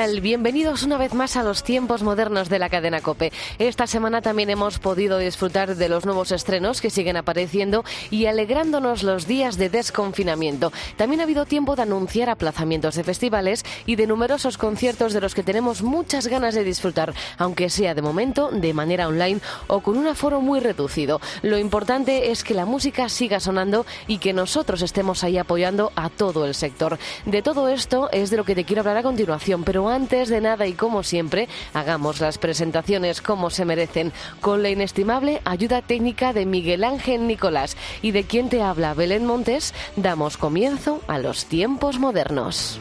Tal? Bienvenidos una vez más a los tiempos modernos de la cadena Cope. Esta semana también hemos podido disfrutar de los nuevos estrenos que siguen apareciendo y alegrándonos los días de desconfinamiento. También ha habido tiempo de anunciar aplazamientos de festivales y de numerosos conciertos de los que tenemos muchas ganas de disfrutar, aunque sea de momento de manera online o con un aforo muy reducido. Lo importante es que la música siga sonando y que nosotros estemos ahí apoyando a todo el sector. De todo esto es de lo que te quiero hablar a continuación, pero antes de nada y como siempre, hagamos las presentaciones como se merecen, con la inestimable ayuda técnica de Miguel Ángel Nicolás y de quien te habla Belén Montes, damos comienzo a los tiempos modernos.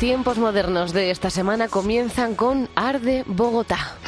Tiempos modernos de esta semana comienzan con Arde Bogotá.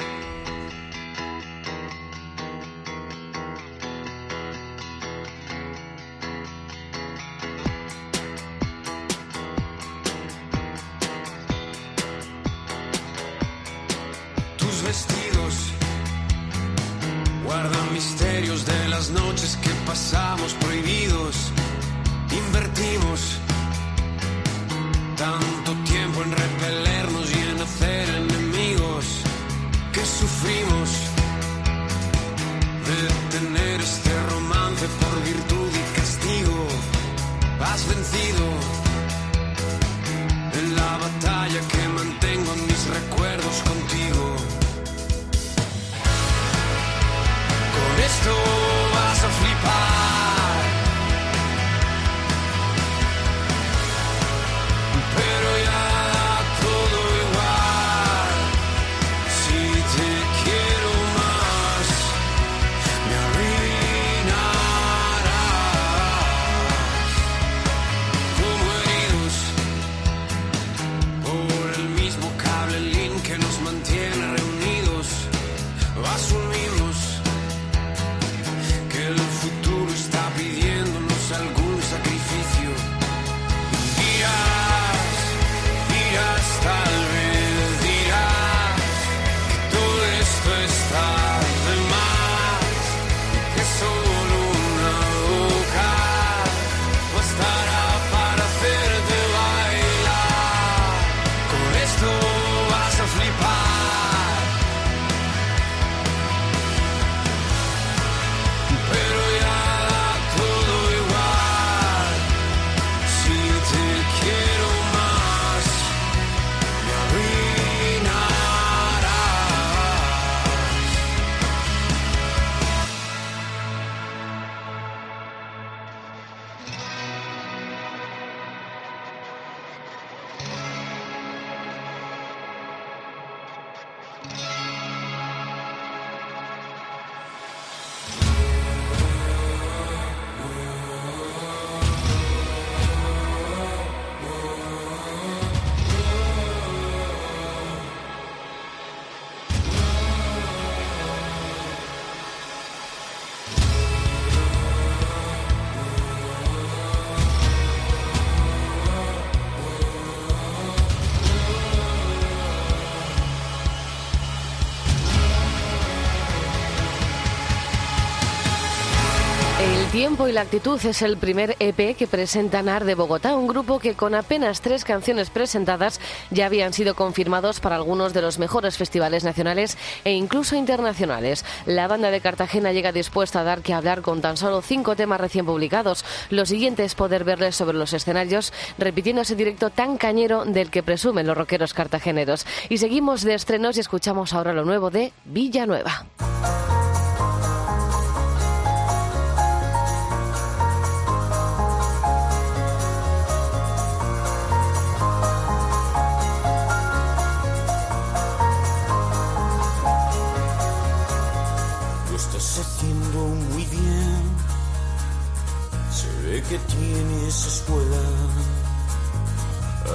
Tiempo y la actitud es el primer EP que presenta NAR de Bogotá, un grupo que con apenas tres canciones presentadas ya habían sido confirmados para algunos de los mejores festivales nacionales e incluso internacionales. La banda de Cartagena llega dispuesta a dar que hablar con tan solo cinco temas recién publicados. Lo siguiente es poder verles sobre los escenarios repitiendo ese directo tan cañero del que presumen los rockeros cartageneros. Y seguimos de estrenos y escuchamos ahora lo nuevo de Villanueva.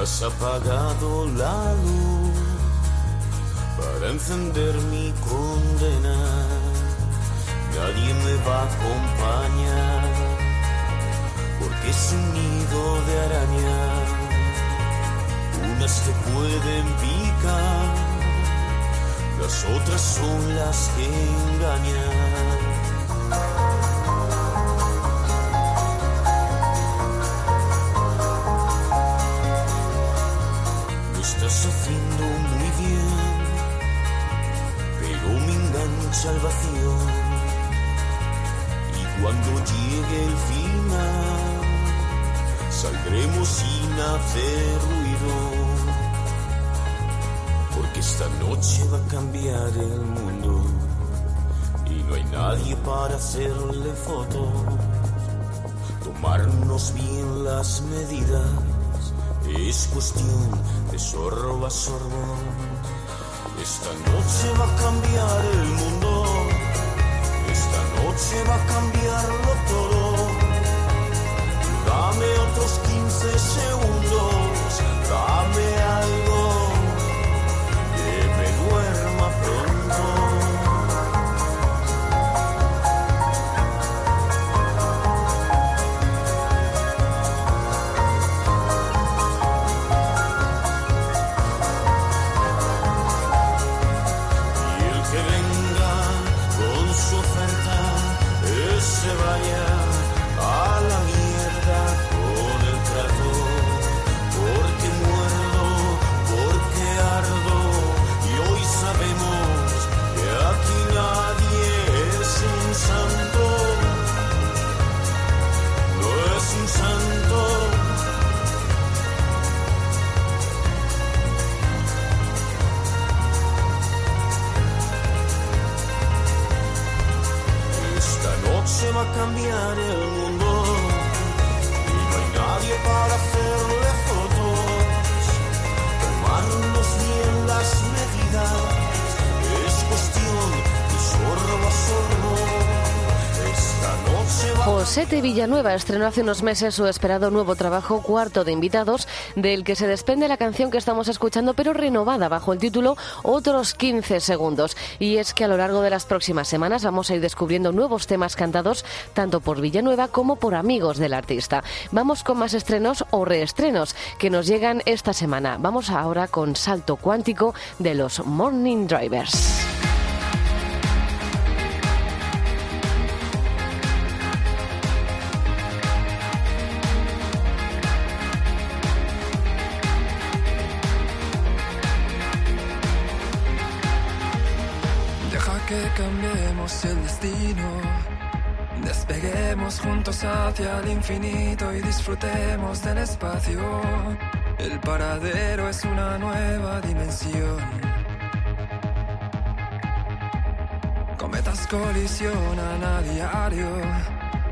Has apagado la luz para encender mi condena. Nadie me va a acompañar porque es un nido de araña. Unas te pueden picar, las otras son las que engañan. Haciendo muy bien, pero me engancha el vacío. Y cuando llegue el final, saldremos sin hacer ruido. Porque esta noche va a cambiar el mundo y no hay nadie para hacerle fotos. Tomarnos bien las medidas es cuestión de sorbo a sorbo. Esta noche va a cambiar el mundo, esta noche va a cambiarlo todo. Dame otros 15 segundos, Villanueva estrenó hace unos meses su esperado nuevo trabajo Cuarto de Invitados, del que se desprende la canción que estamos escuchando, pero renovada bajo el título Otros 15 segundos. Y es que a lo largo de las próximas semanas vamos a ir descubriendo nuevos temas cantados tanto por Villanueva como por amigos del artista. Vamos con más estrenos o reestrenos que nos llegan esta semana. Vamos ahora con Salto Cuántico de los Morning Drivers. Que cambiemos el destino. Despeguemos juntos hacia el infinito y disfrutemos del espacio. El paradero es una nueva dimensión. Cometas colisionan a diario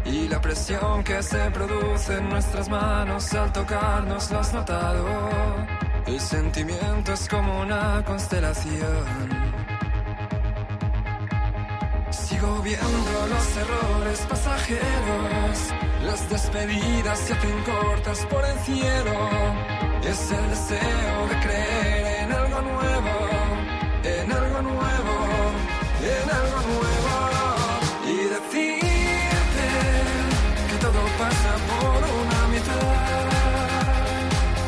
y la presión que se produce en nuestras manos al tocarnos lo has notado. El sentimiento es como una constelación. Sigo viendo los errores pasajeros, las despedidas se hacen cortas por el cielo. Es el deseo de creer en algo nuevo, en algo nuevo, en algo nuevo. Y decirte que todo pasa por una mitad,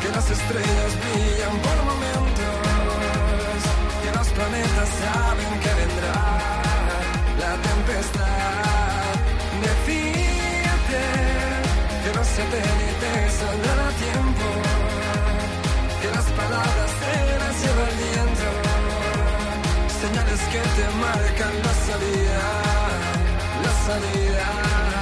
que las estrellas brillan por momentos, que los planetas saben saldrán a tiempo, que las palabras se las lleva el viento, señales que te marcan la salida, la salida.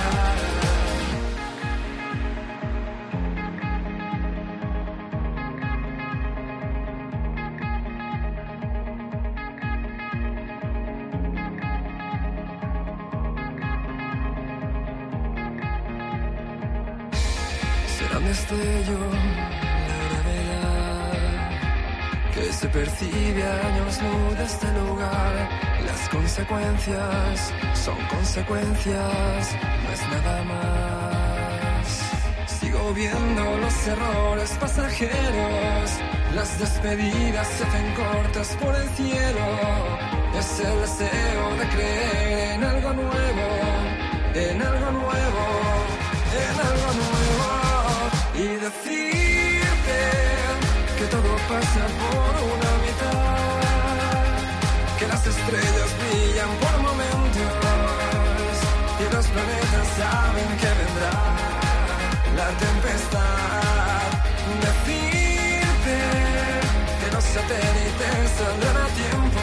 A años luz de este lugar. Las consecuencias son consecuencias, no es nada más. Sigo viendo los errores pasajeros, Las despedidas se hacen cortas por el cielo. Es el deseo de creer en algo nuevo, en algo nuevo, en algo nuevo. Y decirte todo pasa por una mitad. Que las estrellas brillan por momentos. Y los planetas saben que vendrá la tempestad. Decirte que los satélites saldrán a tiempo,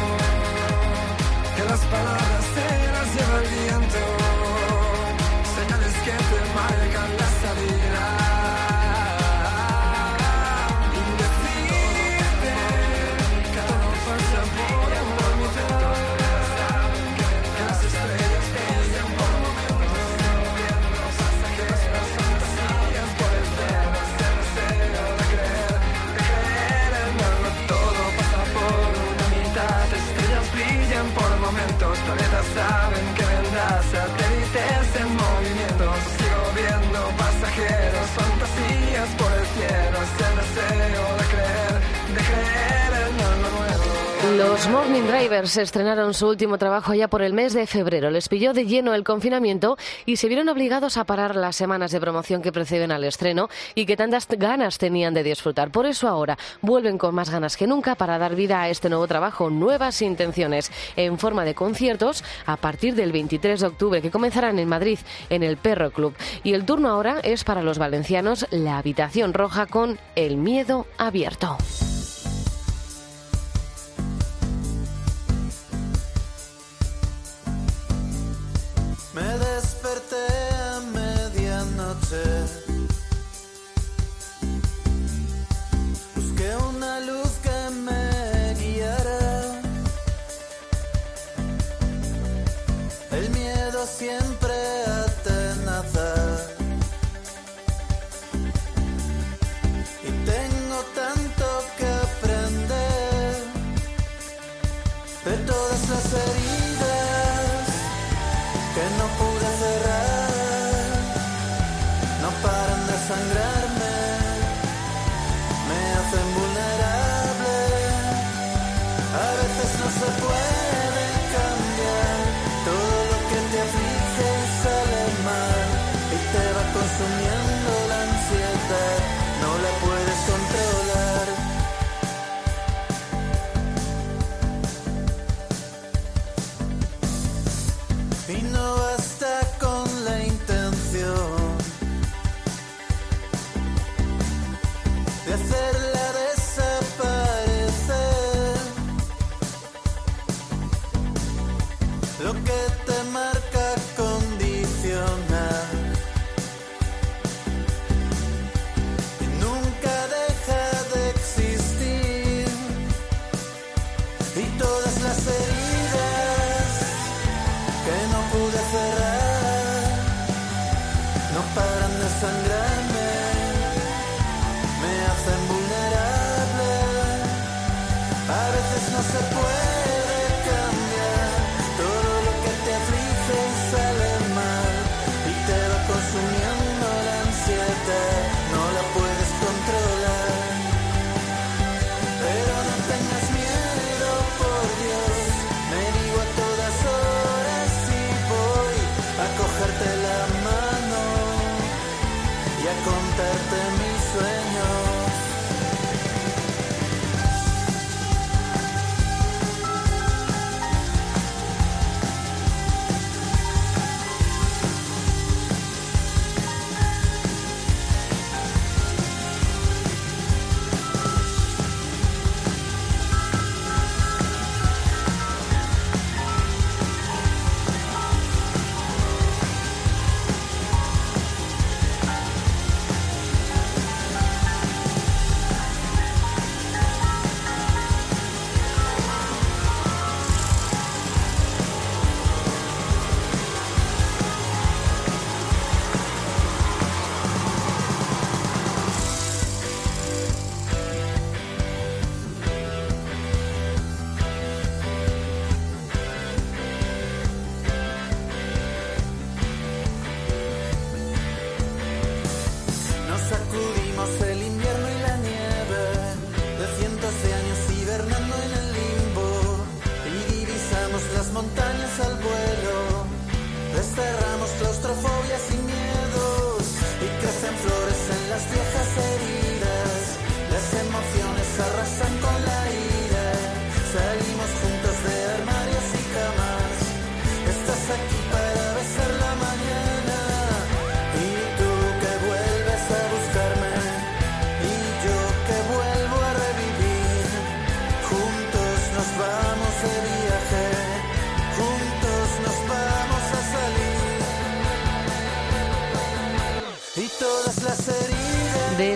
que las palabras Los Morning Drivers estrenaron su último trabajo ya por el mes de febrero. Les pilló de lleno el confinamiento y se vieron obligados a parar las semanas de promoción que preceden al estreno y que tantas ganas tenían de disfrutar. Por eso ahora vuelven con más ganas que nunca para dar vida a este nuevo trabajo, nuevas intenciones, en forma de conciertos a partir del 23 de octubre, que comenzarán en Madrid, en el Perro Club. Y el turno ahora es para los valencianos La Habitación Roja con El Miedo Abierto. Siempre atenaza. Y tengo tanto que aprender de todas las heridas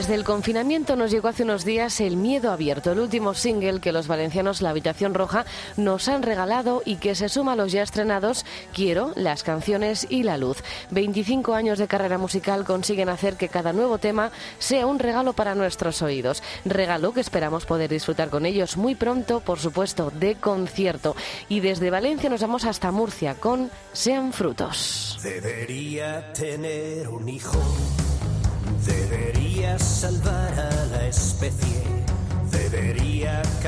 Desde el confinamiento nos llegó hace unos días El Miedo Abierto, el último single que los valencianos La Habitación Roja nos han regalado y que se suma a los ya estrenados Quiero, Las Canciones y La Luz. 25 años de carrera musical consiguen hacer que cada nuevo tema sea un regalo para nuestros oídos. Regalo que esperamos poder disfrutar con ellos muy pronto, por supuesto, de concierto. Y desde Valencia nos vamos hasta Murcia con Sean Frutos. Debería tener un hijo Debería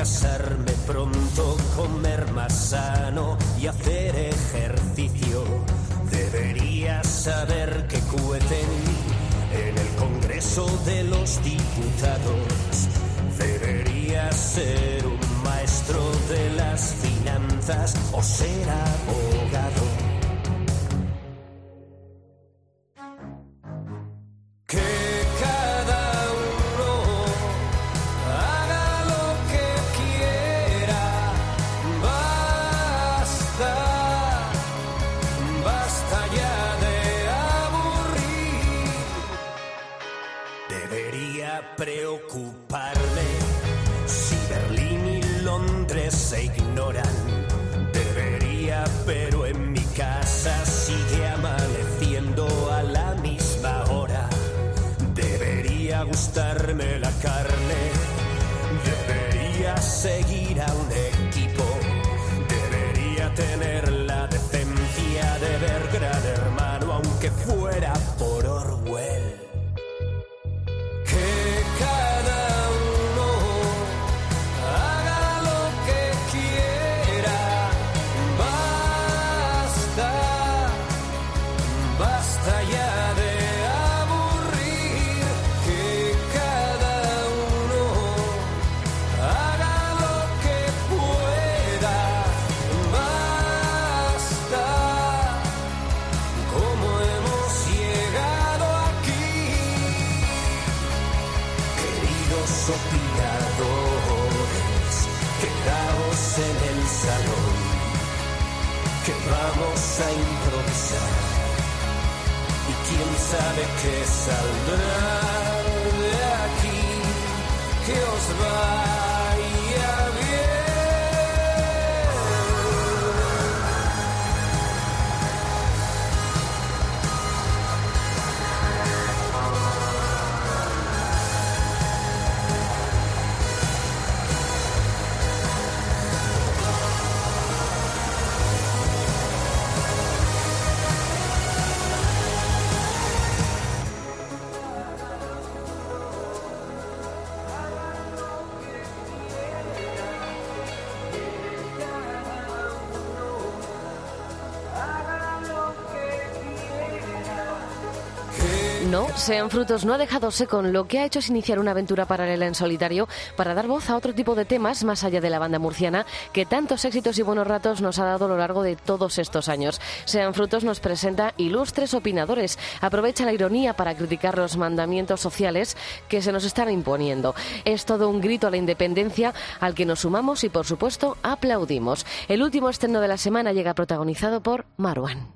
casarme pronto, comer más sano y hacer ejercicio. Debería saber que cueten en el Congreso de los Diputados. Debería ser un maestro de las finanzas o ser abogado. que fuera por Orwell. No, Sean Frutos no ha dejado seco. Lo que ha hecho es iniciar una aventura paralela en solitario para dar voz a otro tipo de temas más allá de la banda murciana que tantos éxitos y buenos ratos nos ha dado a lo largo de todos estos años. Sean Frutos nos presenta ilustres opinadores. Aprovecha la ironía para criticar los mandamientos sociales que se nos están imponiendo. Es todo un grito a la independencia al que nos sumamos y, por supuesto, aplaudimos. El último estreno de la semana llega protagonizado por Marwan.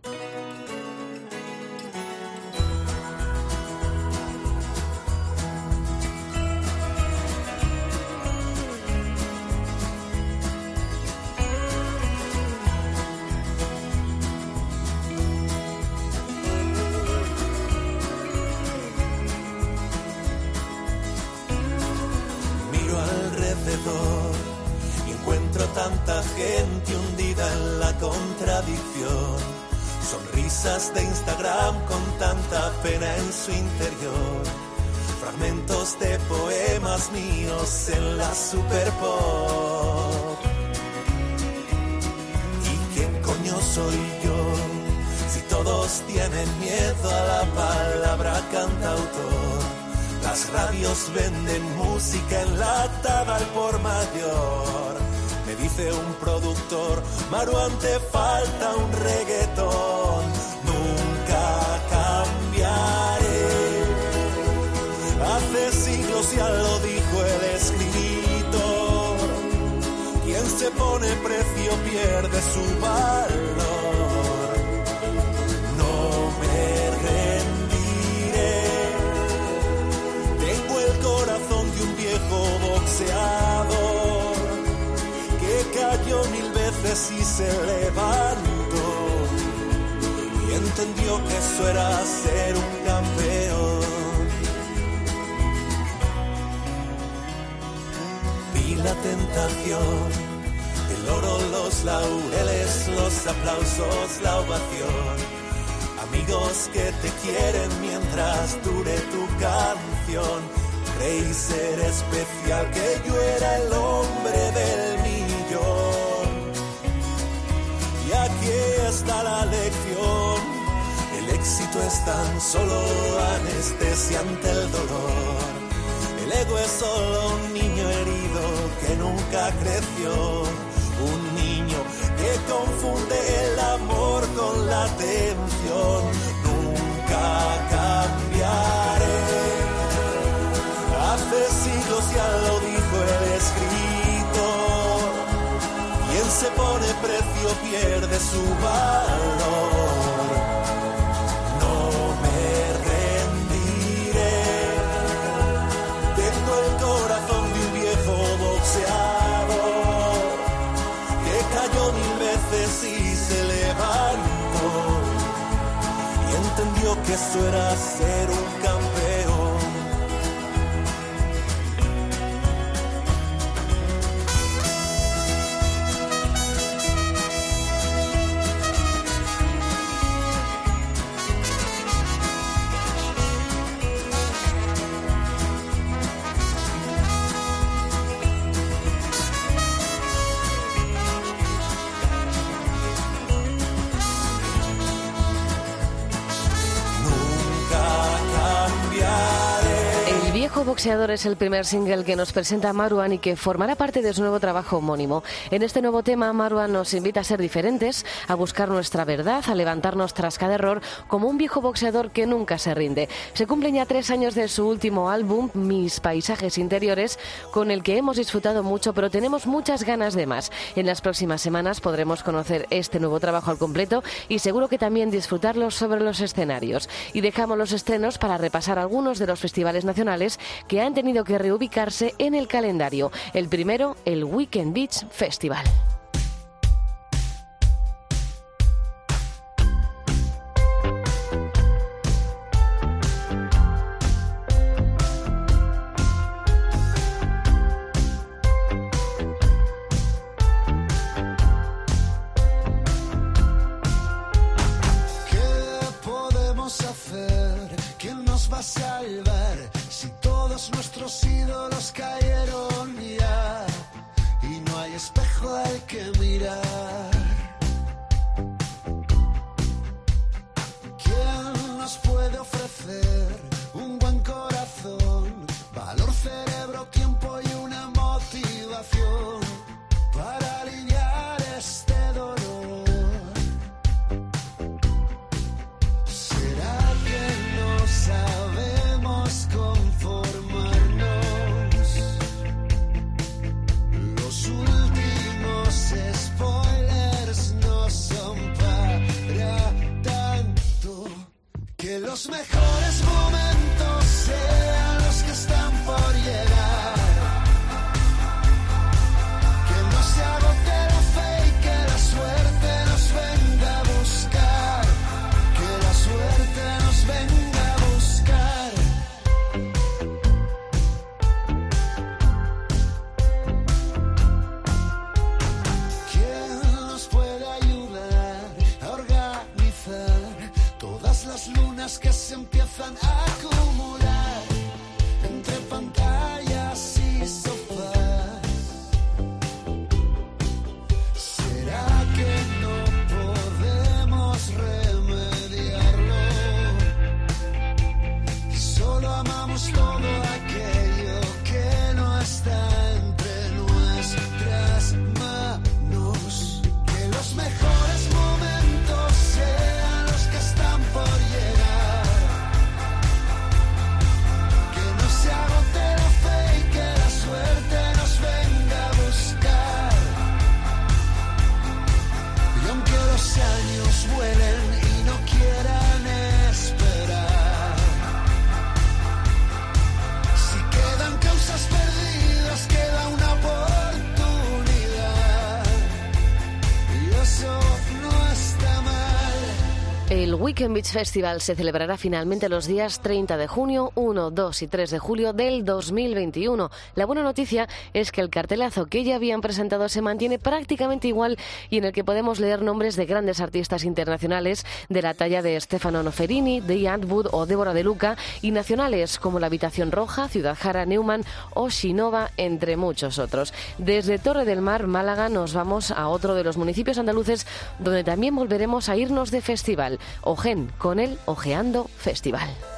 De Instagram con tanta pena en su interior. Fragmentos de poemas míos en la super pop. ¿Y quién coño soy yo? Si todos tienen miedo a la palabra cantautor. Las radios venden música enlatada al por mayor. Dice un productor, Maruan te falta un reggaetón Hace siglos ya lo dijo el escritor. Quien se pone precio pierde su valor. No me rendiré. Tengo el viejo boxeador y se levantó y entendió que eso era ser un campeón. Vi la tentación, el oro, los laureles, los aplausos, la ovación amigos que te quieren mientras dure tu canción. Creí ser especial, que yo era el hombre Es tan solo anestesia ante el dolor. El ego es solo un niño herido que nunca creció. Un niño que confunde el amor con la atención. Nunca cambiaré. Hace siglos ya lo dijo el escritor. Quien se pone precio pierde su valor. Que eso era ser boxeador es el primer single que nos presenta Maruan y que formará parte de su nuevo trabajo homónimo. En este nuevo tema, Maruan nos invita a ser diferentes, a buscar nuestra verdad, a levantarnos tras cada error, como un viejo boxeador que nunca se rinde. Se cumplen ya tres años de su último álbum, Mis Paisajes Interiores, con el que hemos disfrutado mucho, pero tenemos muchas ganas de más. En las próximas semanas podremos conocer este nuevo trabajo al completo y seguro que también disfrutarlo sobre los escenarios. Y dejamos los estrenos para repasar algunos de los festivales nacionales que han tenido que reubicarse en el calendario. El primero, el Weekend Beach Festival. Weekend Beach Festival se celebrará finalmente los días 30 de junio, 1, 2 y 3 de julio del 2021. La buena noticia es que el cartelazo que ya habían presentado se mantiene prácticamente igual y en el que podemos leer nombres de grandes artistas internacionales de la talla de Stefano Noferini, de Antwood o Débora de Luca y nacionales como La Habitación Roja, Ciudad Jara, Neumann o Shinova, entre muchos otros. Desde Torre del Mar, Málaga, nos vamos a otro de los municipios andaluces donde también volveremos a irnos de festival. Con el Ojeando Festival.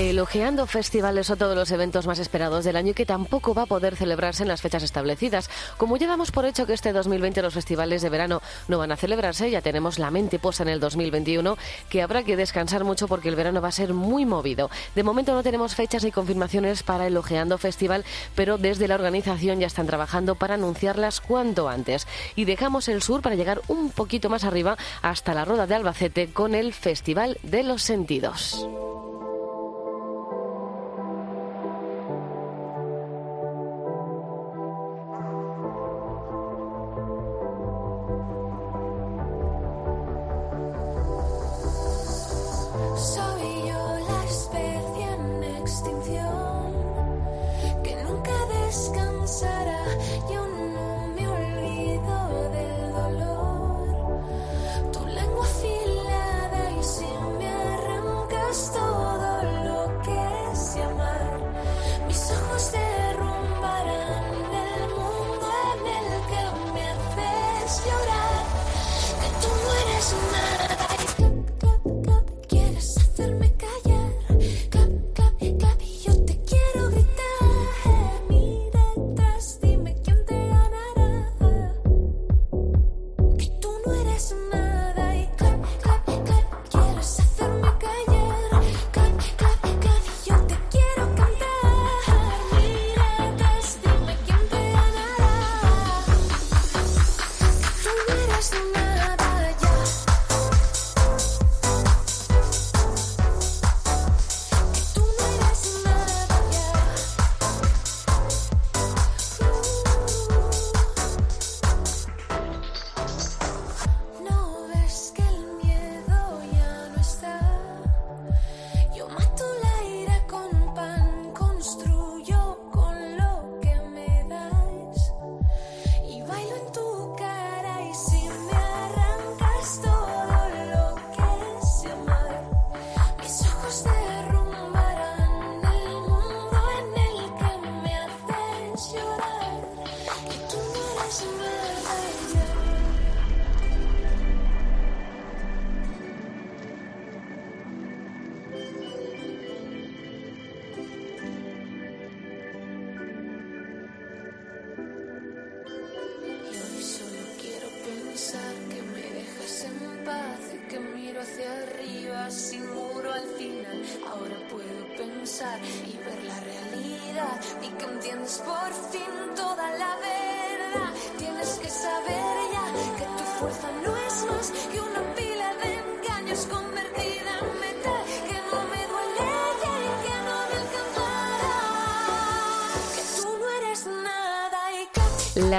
El Ojeando Festival es otro de los eventos más esperados del año que tampoco va a poder celebrarse en las fechas establecidas. Como ya damos por hecho que este 2020 los festivales de verano no van a celebrarse, ya tenemos la mente puesta en el 2021, que habrá que descansar mucho porque el verano va a ser muy movido. De momento no tenemos fechas ni confirmaciones para el Ojeando Festival, pero desde la organización ya están trabajando para anunciarlas cuanto antes. Y dejamos el sur para llegar un poquito más arriba hasta la Roda de Albacete con el Festival de los Sentidos.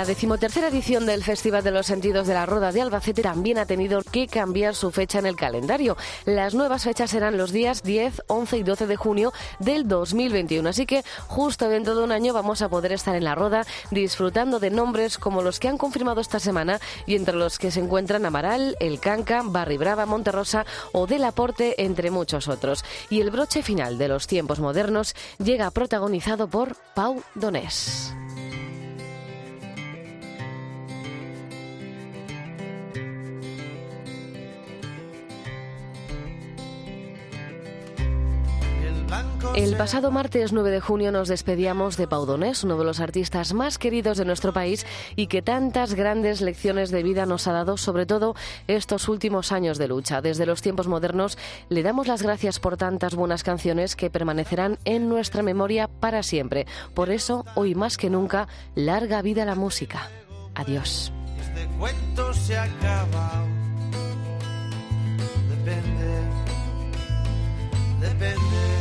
La decimotercera edición del Festival de los Sentidos de la Roda de Albacete también ha tenido que cambiar su fecha en el calendario. Las nuevas fechas serán los días 10, 11 y 12 de junio del 2021. Así que justo dentro de un año vamos a poder estar en la Roda disfrutando de nombres como los que han confirmado esta semana y entre los que se encuentran Amaral, El Canca, Barri Brava, Monterrosa o Del Aporte, entre muchos otros. Y el broche final de los tiempos modernos llega protagonizado por Pau Donés. El pasado martes 9 de junio nos despedíamos de Pau Donés, uno de los artistas más queridos de nuestro país y que tantas grandes lecciones de vida nos ha dado, sobre todo estos últimos años de lucha. Desde los tiempos modernos le damos las gracias por tantas buenas canciones que permanecerán en nuestra memoria para siempre. Por eso, hoy más que nunca, larga vida la música. Adiós. Este depende,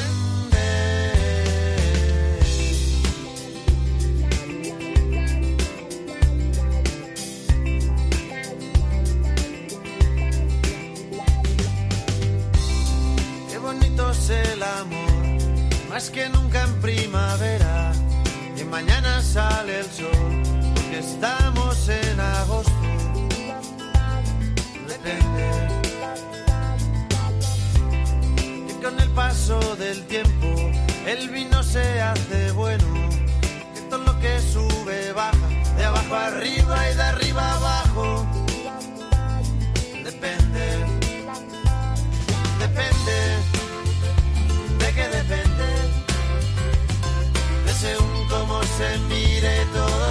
Que nunca en primavera. Y mañana sale el sol, porque estamos en agosto. Depende. Que con el paso del tiempo el vino se hace bueno. Que todo lo que sube baja, de abajo arriba y de arriba abajo. Depende depende, se mire, todo